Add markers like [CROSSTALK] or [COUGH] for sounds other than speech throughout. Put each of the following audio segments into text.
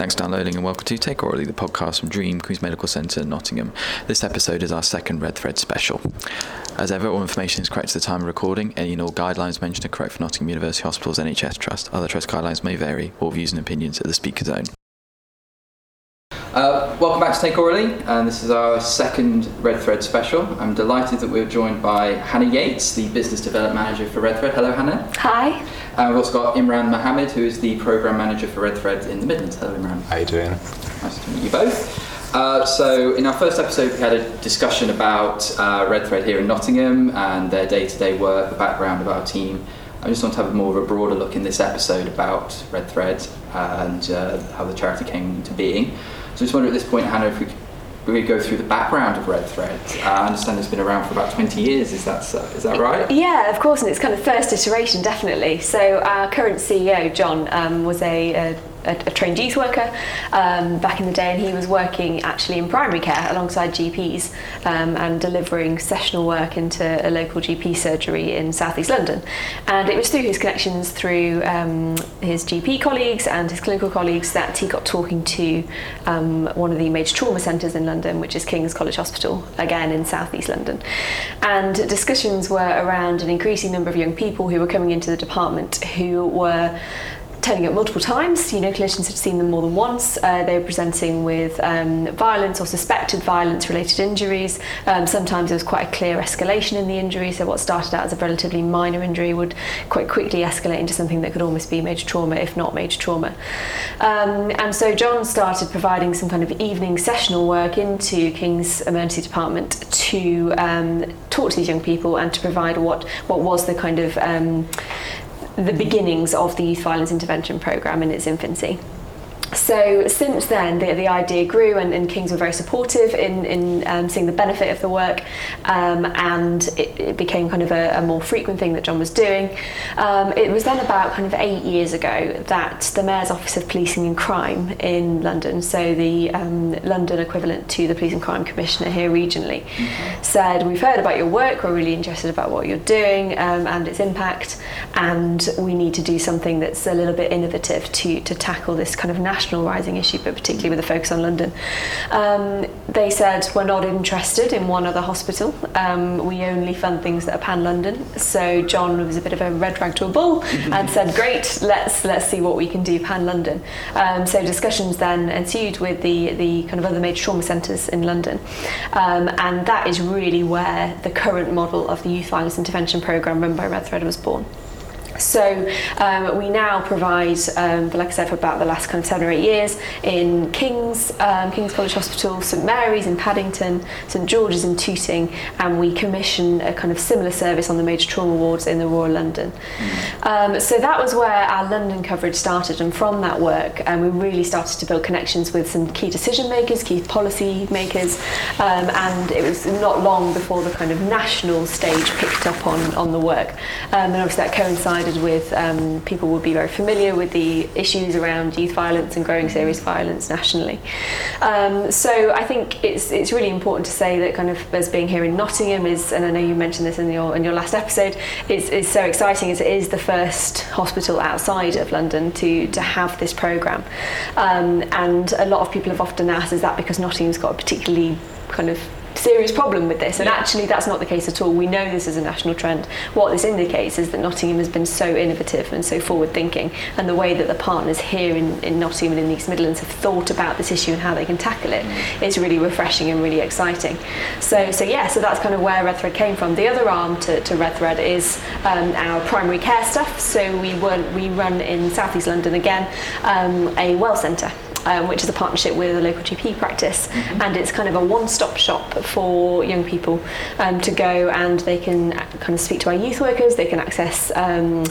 Thanks for downloading and welcome to Take Aurally, the podcast from DREEM Queen's Medical Centre, Nottingham. This episode is our second Red Thread special. As ever, all information is correct at the time of recording. Any and all guidelines mentioned are correct for Nottingham University Hospitals NHS Trust. Other trust guidelines may vary. All views and opinions are the speaker's own. Uh, welcome back to Take Aurally, and this is our second Red Thread special. I'm delighted that we're joined by Hannah Yates, the Business Development Manager for Red Thread. Hello, Hannah. Hi. And we've also got Imran Mohammed, who is the Program Manager for Red Thread in the Midlands. Hello, Imran. How you doing? Nice to meet you both. Uh, so, in our first episode, we had a discussion about uh, Red Thread here in Nottingham and their day-to-day work, the background of our team. I just want to have a more of a broader look in this episode about Red Thread and uh, how the charity came into being. So I just wonder at this point, Hannah, if we could we go through the background of Red Thread. Uh, I understand it's been around for about 20 years. Is that uh, is that right? Yeah, of course, and it's kind of first iteration, definitely. So our current CEO, John, um, was a, a a, a trained youth worker um, back in the day, and he was working actually in primary care alongside GPs um, and delivering sessional work into a local GP surgery in southeast London. And it was through his connections through um, his GP colleagues and his clinical colleagues that he got talking to um, one of the major trauma centres in London, which is King's College Hospital, again in southeast London. And discussions were around an increasing number of young people who were coming into the department who were turning up multiple times. You know, clinicians had seen them more than once. Uh, they were presenting with um, violence or suspected violence-related injuries. Um, sometimes there was quite a clear escalation in the injury. So what started out as a relatively minor injury would quite quickly escalate into something that could almost be major trauma, if not major trauma. Um, and so John started providing some kind of evening sessional work into King's Emergency Department to um, talk to these young people and to provide what what was the kind of um, the beginnings of the youth violence intervention programme in its infancy. So since then, the, the idea grew, and, and Kings were very supportive in, in um, seeing the benefit of the work, um, and it, it, became kind of a, a, more frequent thing that John was doing. Um, it was then about kind of eight years ago that the Mayor's Office of Policing and Crime in London, so the um, London equivalent to the Police and Crime Commissioner here regionally, mm-hmm. said, We've heard about your work, we're really interested about what you're doing um, and its impact, and we need to do something that's a little bit innovative to, to tackle this kind of national national rising issue, but particularly with a focus on London. Um, they said we're not interested in one other hospital. Um, we only fund things that are pan London. So John was a bit of a red rag to a bull [LAUGHS] and said, "Great, let's let's see what we can do pan London." Um, so discussions then ensued with the the kind of other major trauma centres in London, um, and that is really where the current model of the youth violence intervention programme run by Red Thread was born. So um, we now provide, um, like I said, for about the last kind of seven or eight years in King's, um, King's College Hospital, St Mary's in Paddington, St George's in Tooting, and we commission a kind of similar service on the major trauma wards in the Royal London. Mm. so that was where our London coverage started, and from that work, um, we really started to build connections with some key decision makers, key policy makers, um, and it was not long before the kind of national stage picked up on, on the work. Um, and obviously that coincided with um, people would be very familiar with the issues around youth violence and growing serious violence nationally. Um, so I think it's it's really important to say that kind of as being here in Nottingham is, and I know you mentioned this in your in your last episode, is is so exciting as it is the first hospital outside of London to to have this program, um, and a lot of people have often asked, is that because Nottingham's got a particularly kind of serious problem with this and yeah. actually that's not the case at all. We know this is a national trend. What this indicates is that Nottingham has been so innovative and so forward thinking and the way that the partners here in, in Nottingham and in the East Midlands have thought about this issue and how they can tackle it mm. is really refreshing and really exciting. So so yeah so that's kind of where Red Thread came from. The other arm to, to Red Thread is um, our primary care stuff. So we, run, we run in southeast London again um, a well centre um, which is a partnership with a local GP practice, mm-hmm. and it's kind of a one-stop shop for young people um, to go and they can kind of speak to our youth workers. They can access um,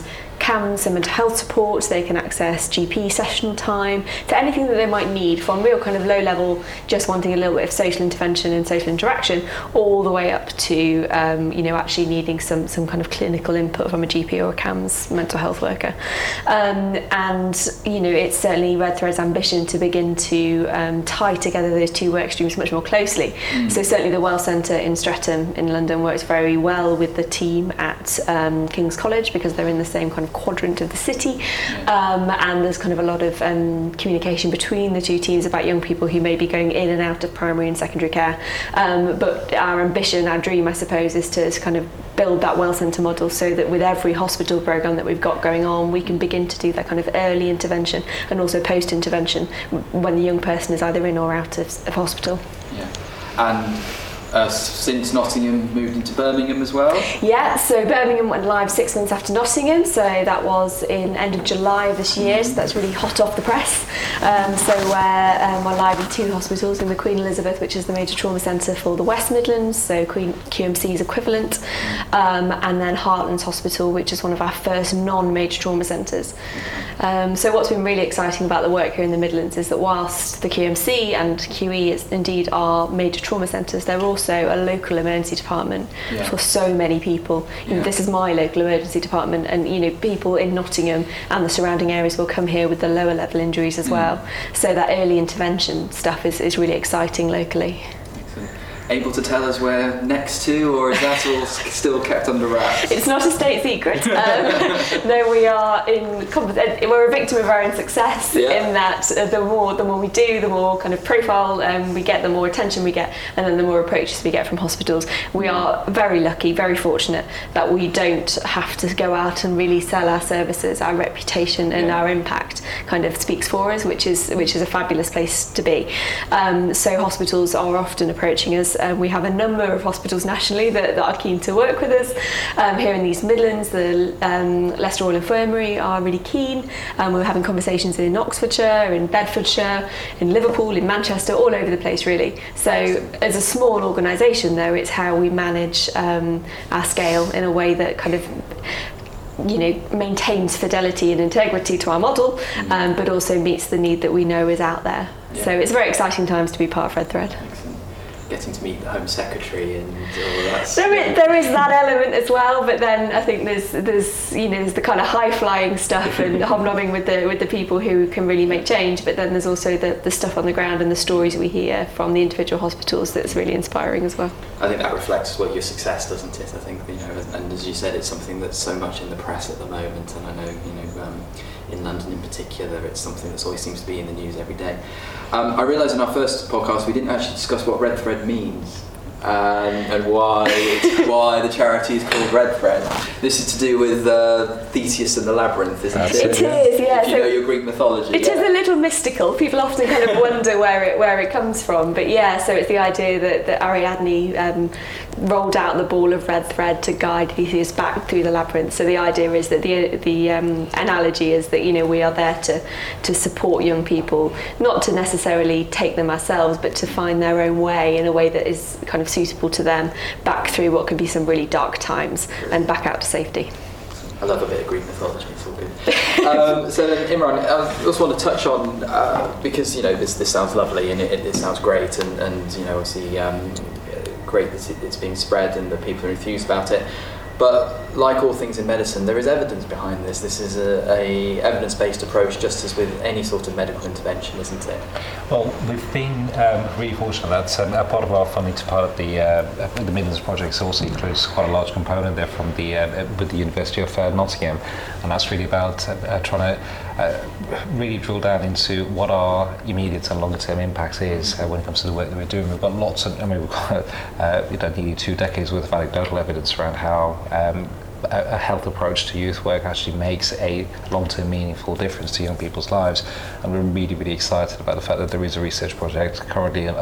And mental health support, they can access GP session time, to anything that they might need from real kind of low level, just wanting a little bit of social intervention and social interaction, all the way up to um, you know actually needing some some kind of clinical input from a GP or a CAMHS mental health worker. Um, and you know it's certainly Red Thread's ambition to begin to um, tie together those two work streams much more closely. Mm. So certainly the Well Centre in Streatham in London works very well with the team at um, King's College because they're in the same kind of quadrant of the city, um, and there's kind of a lot of um, communication between the two teams about young people who may be going in and out of primary and secondary care. Um, but our ambition, our dream, I suppose, is to, to kind of build that well centre model so that with every hospital programme that we've got going on, we can begin to do that kind of early intervention and also post intervention when the young person is either in or out of, of hospital. Yeah. And uh, since Nottingham moved into Birmingham as well? Yeah, so Birmingham went live six months after Nottingham, so that was in end of July this year, so that's really hot off the press. Um, so we're, um, we're live in two hospitals in the Queen Elizabeth, which is the major trauma centre for the West Midlands, so Queen QMC's equivalent, um, and then Heartlands Hospital, which is one of our first non-major trauma centres. Um, so what's been really exciting about the work here in the Midlands is that whilst the QMC and QE is indeed are major trauma centres, they're also a local emergency department Yeah. for so many people. You know, this is my local emergency department, and you know people in Nottingham and the surrounding areas will come here with the lower level injuries Mm. as well. So that early intervention stuff is, is really exciting locally. Able to tell us where next to, or is that all still kept under wraps? It's not a state secret. Um, [LAUGHS] no, we are in. uh, We're a victim of our own success Yeah. in that uh, the more the more we do, the more kind of profile um, we get, the more attention we get, and then the more approaches we get from hospitals. We are very lucky, very fortunate that we don't have to go out and really sell our services. Our reputation and Yeah. our impact kind of speaks for us, which is which is a fabulous place to be. Um, so hospitals are often approaching us. Um, we have a number of hospitals nationally that, that are keen to work with us. Um, here in the East Midlands, the um, Leicester Royal Infirmary are really keen. Um, we're having conversations in Oxfordshire, in Bedfordshire, in Liverpool, in Manchester, all over the place really. So as a small organisation though, it's how we manage um, our scale in a way that kind of you know maintains fidelity and integrity to our model, um, but also meets the need that we know is out there. Yeah. So it's very exciting times to be part of Red Thread. Excellent. Getting to meet the Home Secretary and all that. There is, there is that element as well, but then I think there's there's you know there's the kind of high flying stuff and [LAUGHS] hobnobbing with the with the people who can really make change, but then there's also the, the stuff on the ground and the stories we hear from the individual hospitals that's really inspiring as well. I think that reflects what your success, doesn't it? I think you know, and- and as you said, it's something that's so much in the press at the moment, and I know you know um, in London in particular, it's something that always seems to be in the news every day. Um, I realised in our first podcast we didn't actually discuss what Red Thread means. Um, and why it's, [LAUGHS] why the charity is called Red Thread. This is to do with uh, Theseus and the Labyrinth, isn't That's it? it, It is, yeah. If you So know your Greek mythology. It is yeah. a little mystical. People often kind of [LAUGHS] wonder where it where it comes from. But yeah, so it's the idea that, that Ariadne um, rolled out the ball of red thread to guide Theseus back through the labyrinth. So the idea is that the the um, analogy is that you know we are there to to support young people, not to necessarily take them ourselves, but to find their own way in a way that is kind of suitable to them, back through what can be some really dark times and back out to safety. I love a bit of Greek mythology. It's all good. [LAUGHS] um, so then, Imran, I also want to touch on uh, because you know this this sounds lovely and it, it sounds great and, and you know obviously um, great that it- it's being spread and that people are enthused about it. But like all things in medicine, there is evidence behind this. This is a, a evidence-based approach, just as with any sort of medical intervention, isn't it? Well, we've been um, really fortunate that um, a part of our funding to part of the uh, the Midlands projects also includes quite a large component there from the uh, with the University of uh, Nottingham, and that's really about uh, trying to uh, really drill down into what our immediate and longer term impact is uh, when it comes to the work that we're doing. We've got lots of, I mean, we've got uh, you know, nearly two decades worth of anecdotal evidence around how um, a, a health approach to youth work actually makes a long-term meaningful difference to young people's lives and we're really really excited about the fact that there is a research project currently in,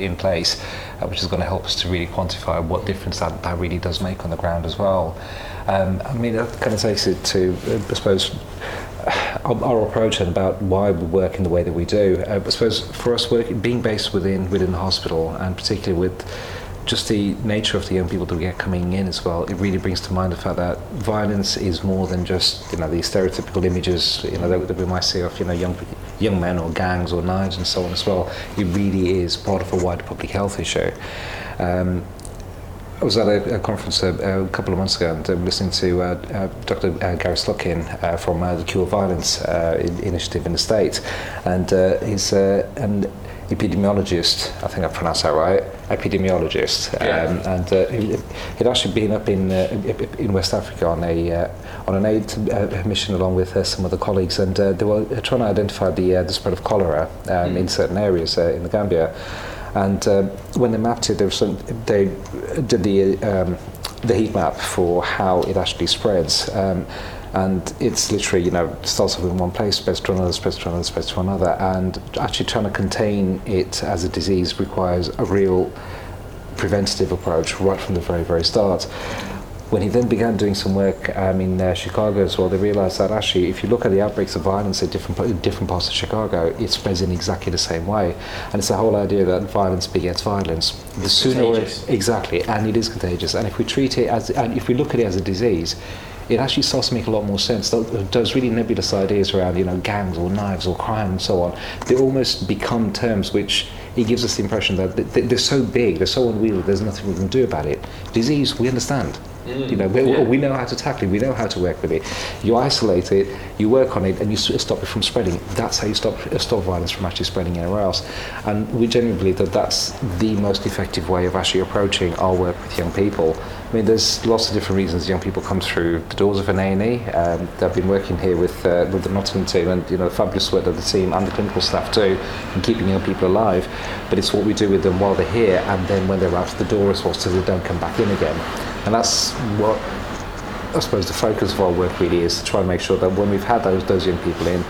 in place uh, which is going to help us to really quantify what difference that, that really does make on the ground as well um, I mean that kind of takes it to uh, I suppose our, our approach and about why we work in the way that we do. Uh, I suppose for us, being based within within the hospital, and particularly with just the nature of the young people that we get coming in as well, it really brings to mind the fact that violence is more than just you know these stereotypical images you know that, that we might see of you know young young men or gangs or knives and so on as well. It really is part of a wider public health issue. Um, I was at a, a conference a, a couple of months ago and uh, listening to uh, uh, Dr. Uh, Gary Slutkin uh, from uh, the Cure Violence in- initiative in the States, and he's and epidemiologist, I think I pronounced that right, epidemiologist, Yeah. um, and he- he'd actually been up in in West Africa on a on an aid mission along with some other colleagues, and they were trying to identify the the spread of cholera um, in certain areas in the Gambia, and uh, when they mapped it, there was some, they did the um, the heat map for how it actually spreads. Um, and it's literally, you know, starts off in one place, spreads to another, spreads to another, spreads to another. And actually trying to contain it as a disease requires a real preventative approach right from the very, very start. When he then began doing some work um, in uh, Chicago as well, they realised that actually, if you look at the outbreaks of violence in different, different parts of Chicago, it spreads in exactly the same way. And it's the whole idea that violence begets violence. The It's sooner contagious. exactly, and it is contagious. And if we treat it as, and if we look at it as a disease, it actually starts to make a lot more sense. Those, really nebulous ideas around, you know, gangs or knives or crime and so on, they almost become terms which it gives us the impression that th- th- they're so big, they're so unwieldy, there's nothing we can do about it. Disease, we understand. You know, we, yeah. we know how to tackle it, we know how to work with it. You isolate it, you work on it, and you stop it from spreading. That's how you stop stop violence from actually spreading anywhere else. And we genuinely believe that that's the most effective way of actually approaching our work with young people. I mean, there's lots of different reasons young people come through the doors of an A&E. Um, they've been working here with uh, with the Nottingham team, and you know, the fabulous work of the team and the clinical staff too, in keeping young people alive. But it's what we do with them while they're here, and then when they're out the door as well, so they don't come back in again. And that's what I suppose the focus of our work really is to try and make sure that when we've had those those young people in,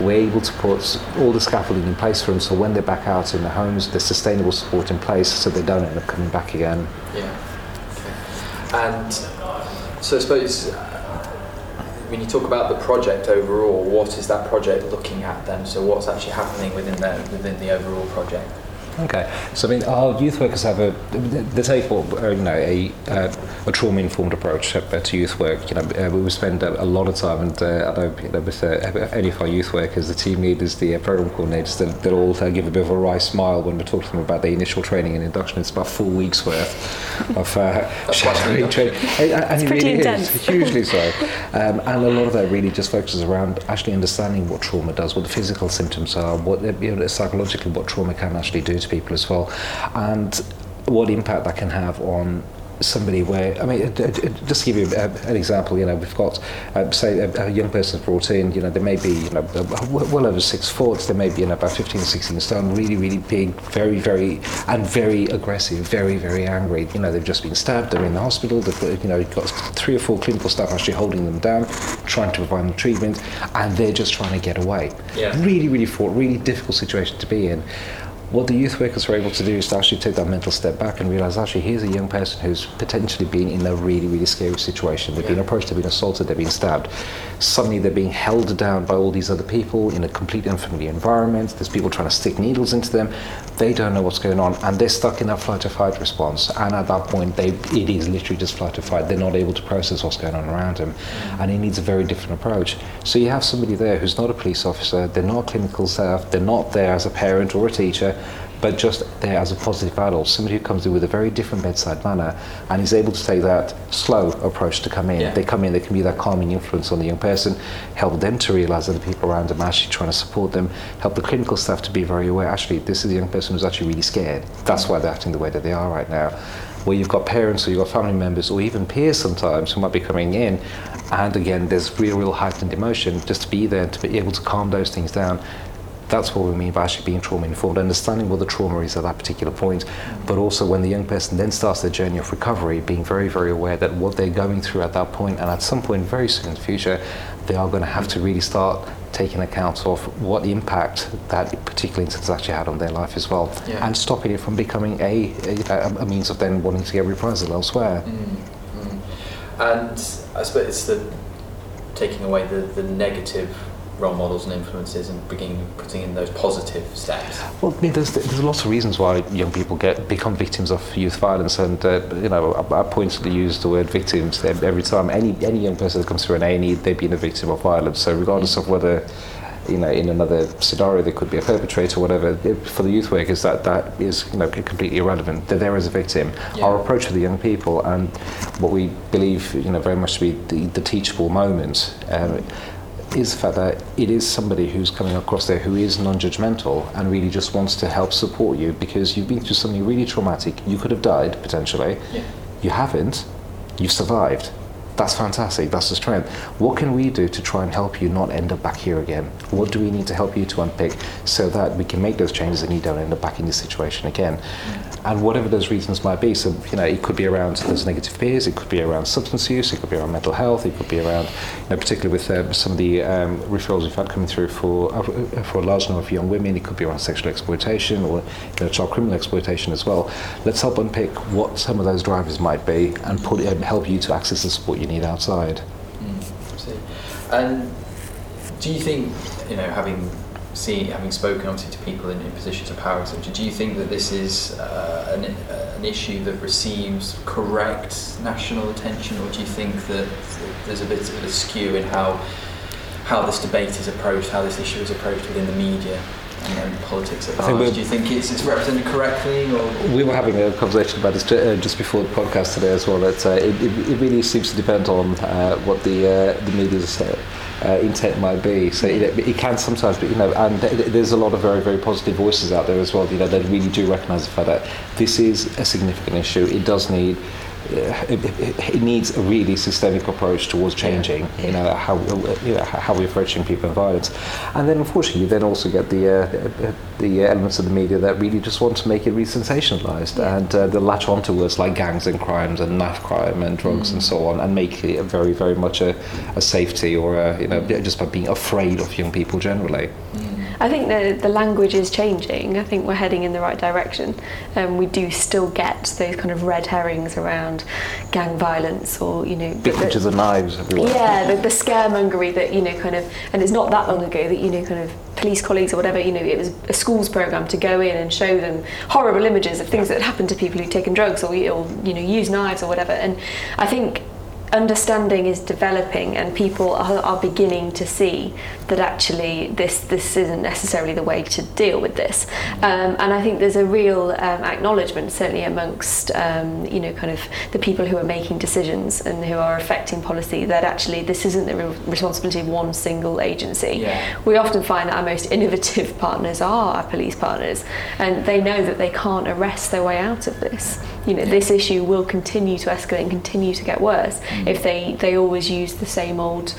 we're able to put all the scaffolding in place for them so when they're back out in their homes, there's sustainable support in place so they don't end up coming back again. Yeah. Okay. And so I suppose uh, when you talk about the project overall, what is that project looking at then? So what's actually happening within the within the overall project? Okay, so I mean, our youth workers have a they take what uh, you know a uh, a trauma informed approach uh, to youth work. You know, uh, we spend a, lot of time, and uh, I know, you know with uh, any of our youth workers, the team leaders, the uh, program coordinators, they, they all give a bit of a wry smile when we talk to them about the initial training and induction. It's about four weeks worth [LAUGHS] of uh, That's quite an shadowing training, and, and it really intense. is hugely so. Um, and a lot of that really just focuses around actually understanding what trauma does, what the physical symptoms are, what you know, psychologically what trauma can actually do to people as well, and what impact that can have on somebody where I mean just to give you an example you know we've got uh, say a, a young person brought in you know they may be you know uh, well over six foot they may be you know about 15 16 stone really really big very very and very aggressive very very angry. You know they've just been stabbed they're in the hospital they've got, you know you've got three or four clinical staff actually holding them down trying to provide them treatment and they're just trying to get away. Yeah. really really fraught really difficult situation to be in what the youth workers were able to do is to actually take that mental step back and realize actually here's a young person who's potentially been in a really really scary situation. They've been approached they've been assaulted they've been stabbed. Suddenly they're being held down by all these other people in a complete unfamiliar environment. There's people trying to stick needles into them. They don't know what's going on and they're stuck in that flight or fight response. And at that point they it is literally just flight or fight. They're not able to process what's going on around them. Mm. And it needs a very different approach. So you have somebody there who's not a police officer they're not clinical staff they're not there as a parent or a teacher but just there as a positive adult, somebody who comes in with a very different bedside manner and is able to take that slow approach to come in. Yeah. They come in, they can be that calming influence on the young person, help them to realize that the people around them are actually trying to support them, help the clinical staff to be very aware, actually, this is a young person who's actually really scared. That's why they're acting the way that they are right now. Where you've got parents or you've got family members or even peers sometimes who might be coming in, and again, there's real, real heightened emotion, just to be there and to be able to calm those things down that's what we mean by actually being trauma informed, understanding what the trauma is at that particular point, but also when the young person then starts their journey of recovery, being very, very aware that what they're going through at that point and at some point very soon in the future, they are going to have to really start taking account of what impact that particular incident actually had on their life as well, Yeah. and stopping it from becoming a, a, a means of then wanting to get reprisal elsewhere. Mm, mm. And I suppose it's the taking away the, the negative role models and influences and beginning putting in those positive steps. Well, there's, there's lots of reasons why young people get become victims of youth violence, and uh, you know, I, I pointedly use the word victims every time. Any any young person that comes through an A&E, they've been a victim of violence. So regardless of whether you know, in another scenario, there could be a perpetrator or whatever. For the youth workers, that, that is you know, completely irrelevant. They're there as a victim. Yeah. Our approach with the young people and what we believe, you know, very much to be the, the teachable moment. Um, is that it is somebody who's coming across there who is non-judgmental and really just wants to help support you because you've been through something really traumatic. You could have died potentially. Yeah. You haven't. You've survived. That's fantastic. That's the strength. What can we do to try and help you not end up back here again? What do we need to help you to unpick so that we can make those changes and you don't end up back in this situation again? And whatever those reasons might be, so you know, it could be around those negative peers, it could be around substance use, it could be around mental health, it could be around, you know, particularly with uh, some of the um, referrals we've had coming through for uh, for a large number of young women, it could be around sexual exploitation or you know, child criminal exploitation as well. Let's help unpick what some of those drivers might be and put um, help you to access the support you need outside. Mm. And do you think, you know, having seen, having spoken obviously to people in, in positions of power, etc., do you think that this is uh, an, an issue that receives correct national attention, or do you think that there's a bit of a skew in how how this debate is approached, how this issue is approached within the media? And, and politics at large. Do you think it's, it's represented correctly, or We were having a conversation about this uh, just before the podcast today as well. Uh, it, it, it really seems to depend on uh, what the the media's intent might be. So it, it can sometimes be, you know, and th- th- there's a lot of very very positive voices out there as well. You know, that really do recognise the fact that this is a significant issue. It does need. Uh, it, it, needs a really systemic approach towards changing, you know, how you know, how we're approaching people in violence, and then unfortunately, you then also get the uh, the- the elements of the media that really just want to make it really sensationalized and uh, they latch onto words like gangs and crimes and knife crime and drugs and so on and make it very very much a, a safety or a, you know just by being afraid of young people generally. I think the, the language is changing. I think we're heading in the right direction. Um, we do still get those kind of red herrings around gang violence or, you know, the- Big the- pictures of knives everywhere. yeah, the, the scaremongery that, you know, kind of, and it's not that long ago that, you know, kind of police colleagues or whatever, you know, it was a school's programme to go in and show them horrible images of things that had happened to people who'd taken drugs or, or, you know, used knives or whatever. And I think understanding is developing and people are, are beginning to see that actually this this isn't necessarily the way to deal with this. Um, and I think there's a real um, acknowledgement certainly amongst um, you know kind of the people who are making decisions and who are affecting policy that actually this isn't the re- responsibility of one single agency. Yeah. we often find that our most innovative [LAUGHS] partners are our police partners and they know that they can't arrest their way out of this you know this issue will continue to escalate and continue to get worse if they they always use the same old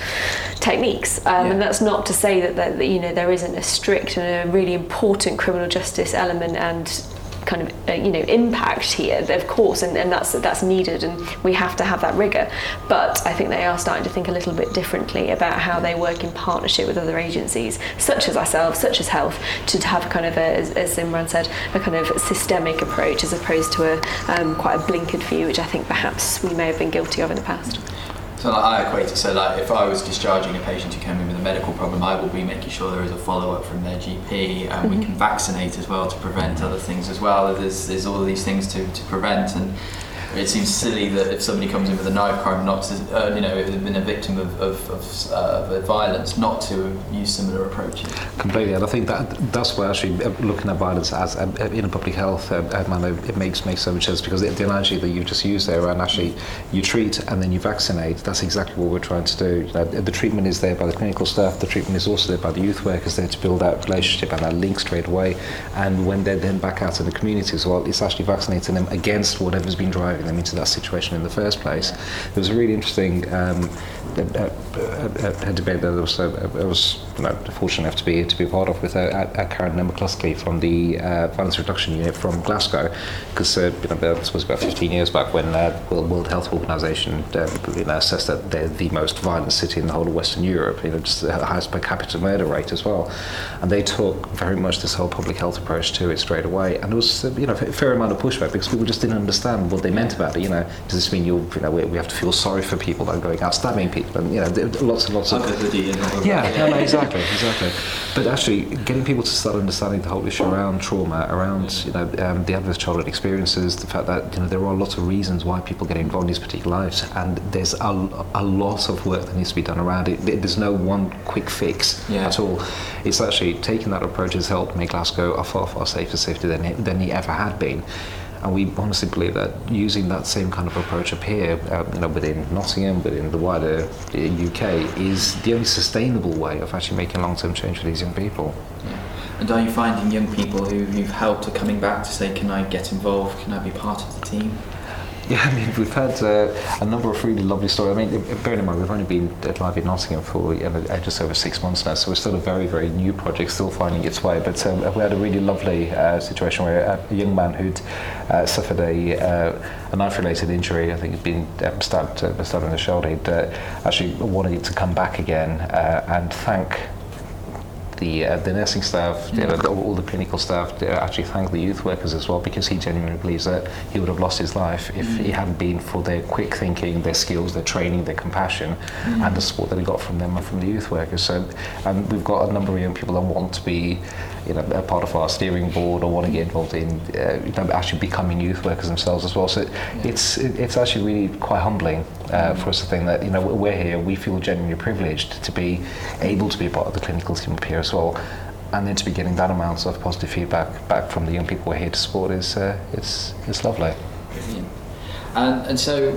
techniques. Um, and that's not to say that that, you know there isn't a strict and a really important criminal justice element and kind of uh, you know impact here of course and, and that's that's needed and we have to have that rigor. But I think they are starting to think a little bit differently about how they work in partnership with other agencies such as ourselves such as health to have kind of a, as, as Imran said a kind of systemic approach as opposed to a um, quite a blinkered view which I think perhaps we may have been guilty of in the past So like, I equate it so like if I was discharging a patient who came in with a medical problem, I will be making sure there is a follow up from their GP, and we can mm-hmm. vaccinate as well to prevent other things as well. There's there's all these things to, to prevent, and it seems silly that if somebody comes in with a knife crime, not to uh, you know if they've been a victim of of, of, uh, of violence, not to use similar approaches. Completely, and I think that that's why actually uh, looking at violence as um, uh, in public health uh, manner it makes makes so much sense because the, the analogy that you've just used there around actually you treat and then you vaccinate that's exactly what we're trying to do. You know, the treatment is there by the clinical staff, the treatment is also there by the youth workers there to build that relationship and that link straight away. And when they're then back out in the community as well, it's actually vaccinating them against whatever's been driving them into that situation in the first place. There was a really interesting um, uh, a debate that I was, I was fortunate enough to be to be part of with Karen McCluskey from the uh, Violence Reduction Unit from Glasgow, because uh, you know, that was about 15 years back when uh, World Health Organization uh, you know, assessed that they're the most violent city in the whole of Western Europe, you know, just the highest per capita murder rate as well, and they took very much this whole public health approach to it straight away, and there was uh, you know a fair amount of pushback because people just didn't understand what they meant about it. You know, does this mean you know we, we have to feel sorry for people that are going out stabbing people, and you know lots and lots of Like a hoodie and all of yeah, no, no, exactly, exactly. But actually, getting people to start understanding the whole issue around trauma, around you know um, the adverse childhood experiences, the fact that you know there are lots of reasons why people get involved in these particular lives, and there's a, a lot of work that needs to be done around it. There's no one quick fix Yeah. at all. It's actually taking that approach has helped make Glasgow a far far safer city than it, than he ever had been. And we honestly believe that using that same kind of approach up here, uh, you know, within Nottingham, within the wider UK, is the only sustainable way of actually making long-term change for these young people. Yeah. And are you finding young people who you've helped are coming back to say, can I get involved? Can I be part of the team? [LAUGHS] Yeah, I mean, we've had uh, a number of really lovely stories. I mean, bearing in mind, we've only been at Live in Nottingham for you know, just over six months now, so we're still a very, very new project, still finding its way. But um, we had a really lovely uh, situation where a young man who'd uh, suffered a, uh, a knife-related injury, I think he'd been um, stabbed, uh, stabbed in the shoulder, he'd uh, actually wanted to come back again and thank the uh, the nursing staff, know, all the clinical staff, actually thank the youth workers as well because he genuinely believes that he would have lost his life if mm. he hadn't been for their quick thinking, their skills, their training, their compassion, mm. and the support that he got from them and from the youth workers. So, and we've got a number of young people that want to be you know, a part of our steering board or want to get involved in uh, you know, actually becoming youth workers themselves as well. So yeah. it's it's actually really quite humbling uh, for us to think that you know we're here, we feel genuinely privileged to be able to be part of the clinical team up here as well. And then to be getting that amount of positive feedback back from the young people we're here to support is uh, it's it's lovely. Brilliant. And, and so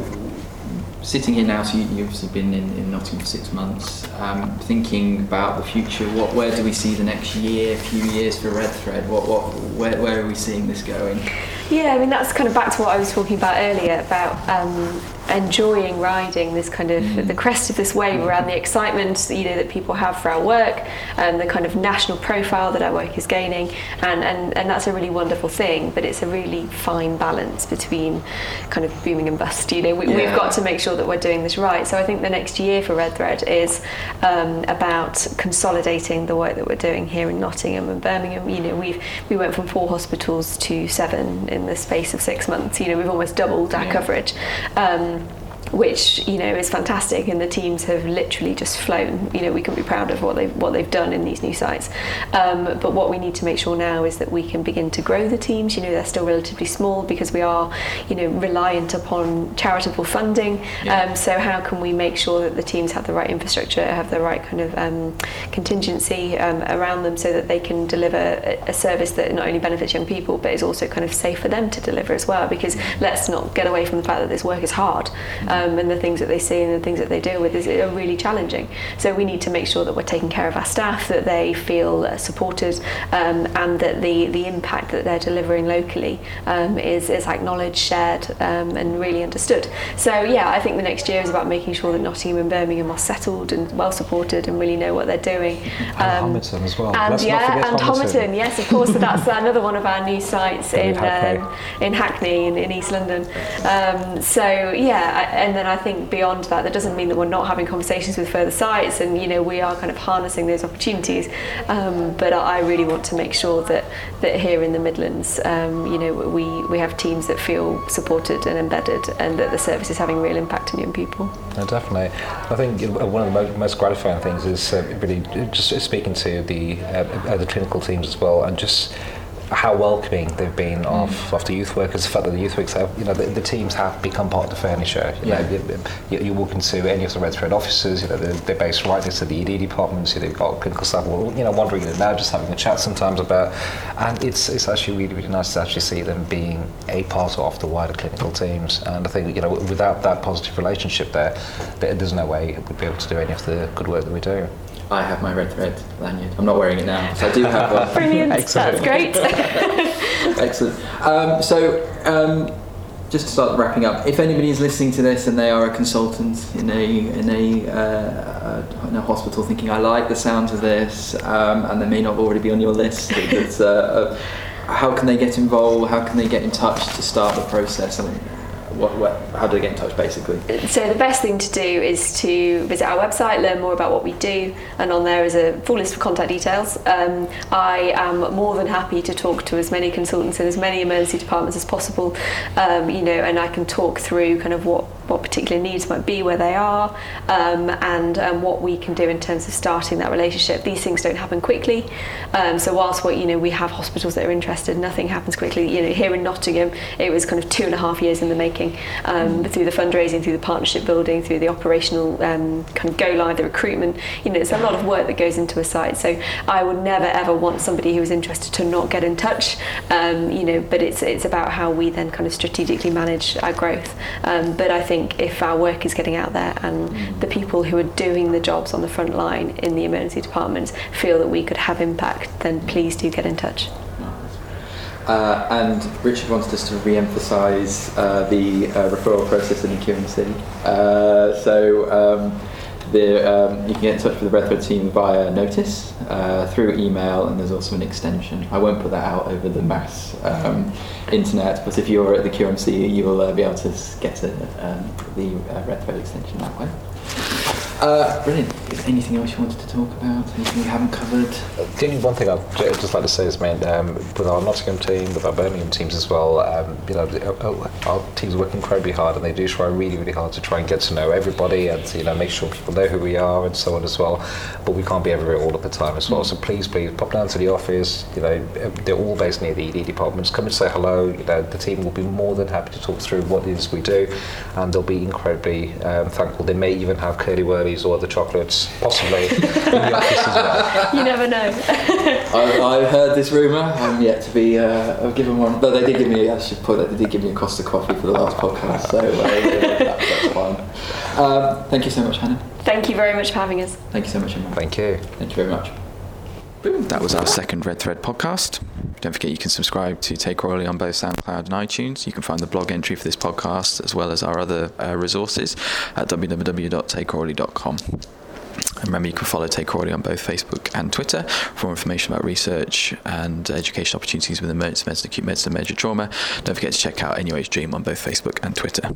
sitting here now, so you, have obviously been in, in Nottingham for six months, um, thinking about the future, what, where do we see the next year, few years for Red Thread? What, what, where, where are we seeing this going? Yeah, I mean, that's kind of back to what I was talking about earlier about um, enjoying riding this kind of mm. the crest of this wave around the excitement you know that people have for our work and the kind of national profile that our work is gaining. And and, and that's a really wonderful thing but it's a really fine balance between kind of booming and bust you know. We, have got to make sure that we're doing this right. So I think the next year for Red Thread is um, about consolidating the work that we're doing here in Nottingham and Birmingham. You know we've we went from four hospitals to seven in the space of six months. You know we've almost doubled our yeah. coverage. Um, Aye which you know is fantastic and the teams have literally just flown. You know we can be proud of what they've what they've done in these new sites. Um, but what we need to make sure now is that we can begin to grow the teams. You know they're still relatively small because we are you know reliant upon charitable funding. Yeah. um, so how can we make sure that the teams have the right infrastructure have the right kind of um, contingency um, around them so that they can deliver a, a service that not only benefits young people but is also kind of safe for them to deliver as well? Because mm. let's not get away from the fact that this work is hard um, and the things that they see and the things that they deal with is are really challenging. So we need to make sure that we're taking care of our staff, that they feel uh, supported, um, and that the the impact that they're delivering locally um, is is acknowledged, shared, um, and really understood. So yeah, I think the next year is about making sure that Nottingham and Birmingham are settled and well supported and really know what they're doing. And Homerton as well. And Let's yeah, and Homerton. yes, of course. So that's [LAUGHS] another one of our new sites in Hackney. Um, in Hackney in, in East London. Um, so yeah, and then I think beyond that, that doesn't mean that we're not having conversations with further sites, and you know we are kind of harnessing those opportunities. Um, but I really want to make sure that that here in the Midlands, um, you know, we we have teams that feel supported and embedded, and that the service is having real impact on young people. Definitely. I think one of the most gratifying things is uh, really just speaking to the uh, the clinical teams as well, and just how welcoming they've been of, mm. of the youth workers, the fact that the youth workers have, you know, the, the teams have become part of the furniture. You yeah. know, you, you, walk into any of the Red Thread offices, you know, they're, they're based right next to the ED departments, you know, they've got clinical staff, you know, wandering in and out, just having a chat sometimes about, and it's, it's actually really, really nice to actually see them being a part of the wider clinical teams. And I think, you know, without that positive relationship there, there's no way we'd be able to do any of the good work that we do. I have my red thread lanyard. I'm not wearing it now, so I do have one. Brilliant, Excellent. that's great. [LAUGHS] Excellent. Um, so, um, just to start wrapping up, if anybody is listening to this and they are a consultant in a in a, uh, in a hospital, thinking I like the sound of this, um, and they may not already be on your list, [LAUGHS] uh, uh, how can they get involved? How can they get in touch to start the process? I mean, what, what, how do they get in touch basically? So the best thing to do is to visit our website, learn more about what we do, and on there is a full list of contact details. Um, I am more than happy to talk to as many consultants in as many emergency departments as possible, um, you know, and I can talk through kind of what what particular needs might be where they are, um, and um, what we can do in terms of starting that relationship. These things don't happen quickly. Um, so whilst what you know we have hospitals that are interested, nothing happens quickly. You know, here in Nottingham, it was kind of two and a half years in the making um, through the fundraising, through the partnership building, through the operational um, kind of go live, the recruitment. You know, it's a lot of work that goes into a site. So I would never ever want somebody who is interested to not get in touch. Um, you know, but it's it's about how we then kind of strategically manage our growth. Um, but I think if our work is getting out there and the people who are doing the jobs on the front line in the emergency departments feel that we could have impact, then please do get in touch. Uh, and Richard wanted us to re-emphasise uh, the uh, referral process in the QMC. Uh, so um, the, um, you can get in touch with the Red Thread team via notice, uh, through email, and there's also an extension. I won't put that out over the mass um, internet, but if you're at the QMC, you will uh, be able to get a, um, the uh, Red Thread extension that way. Uh, brilliant. Is anything else you wanted to talk about? Anything we haven't covered? The only one thing I'd ju- just like to say is, man, um, with our Nottingham team, with our Birmingham teams as well, um, you know, uh, our teams work incredibly hard, and they do try really, really hard to try and get to know everybody, and you know, make sure people know who we are and so on as well. But we can't be everywhere all of the time as well. So please, please pop down to the office. You know, uh, they're all based near the ED departments. Come and say hello. You know, the team will be more than happy to talk through what it is we do, and they'll be incredibly um, thankful. They may even have curly whirlies or the chocolates, possibly in the office as well. You never know. [LAUGHS] I, I've heard this rumour. I'm yet to be uh, given one. But they did give me. I should put that. They did give me a Costa coffee for the last podcast, so uh, yeah, that, that's fine. Um, thank you so much, Hannah. Thank you very much for having us. Thank you so much, Emma. Thank you. Thank you very much. Boom. That was our second Red Thread podcast. Don't forget you can subscribe to Take Aurally on both SoundCloud and iTunes. You can find the blog entry for this podcast as well as our other uh, resources at www.takeaurally.com. And remember, you can follow Take Aurally on both Facebook and Twitter for more information about research and education opportunities within emergency medicine, acute medicine, major trauma. Don't forget to check out NUH DREEM on both Facebook and Twitter.